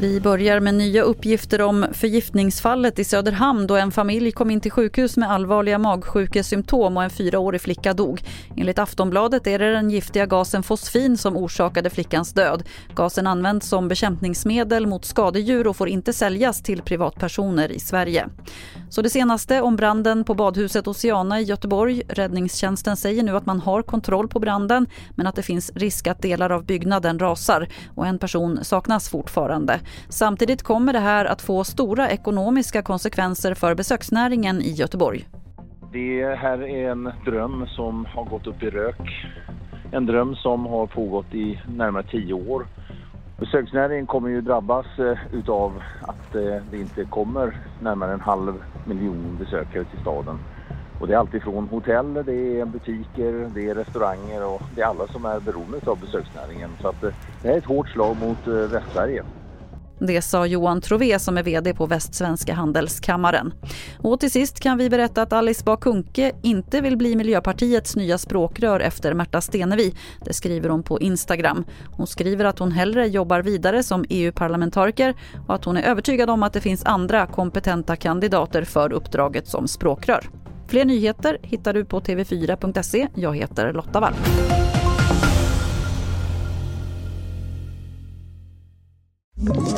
Vi börjar med nya uppgifter om förgiftningsfallet i Söderhamn då en familj kom in till sjukhus med allvarliga magsjukesymptom och en fyraårig flicka dog. Enligt Aftonbladet är det den giftiga gasen fosfin som orsakade flickans död. Gasen används som bekämpningsmedel mot skadedjur och får inte säljas till privatpersoner i Sverige. Så det senaste om branden på badhuset Oceana i Göteborg. Räddningstjänsten säger nu att man har kontroll på branden men att det finns risk att delar av byggnaden rasar och en person saknas fortfarande. Samtidigt kommer det här att få stora ekonomiska konsekvenser för besöksnäringen i Göteborg. Det här är en dröm som har gått upp i rök. En dröm som har pågått i närmare tio år. Besöksnäringen kommer ju drabbas eh, utav att eh, det inte kommer närmare en halv miljon besökare till staden. Och det är alltifrån hotell, det är butiker, det är restauranger och det är alla som är beroende av besöksnäringen. Så att eh, det här är ett hårt slag mot Västsverige. Det sa Johan Trové som är VD på Västsvenska Handelskammaren. Och till sist kan vi berätta att Alice Bah Kuhnke inte vill bli Miljöpartiets nya språkrör efter Märta Stenevi. Det skriver hon på Instagram. Hon skriver att hon hellre jobbar vidare som EU-parlamentariker och att hon är övertygad om att det finns andra kompetenta kandidater för uppdraget som språkrör. Fler nyheter hittar du på tv4.se. Jag heter Lotta Wall. you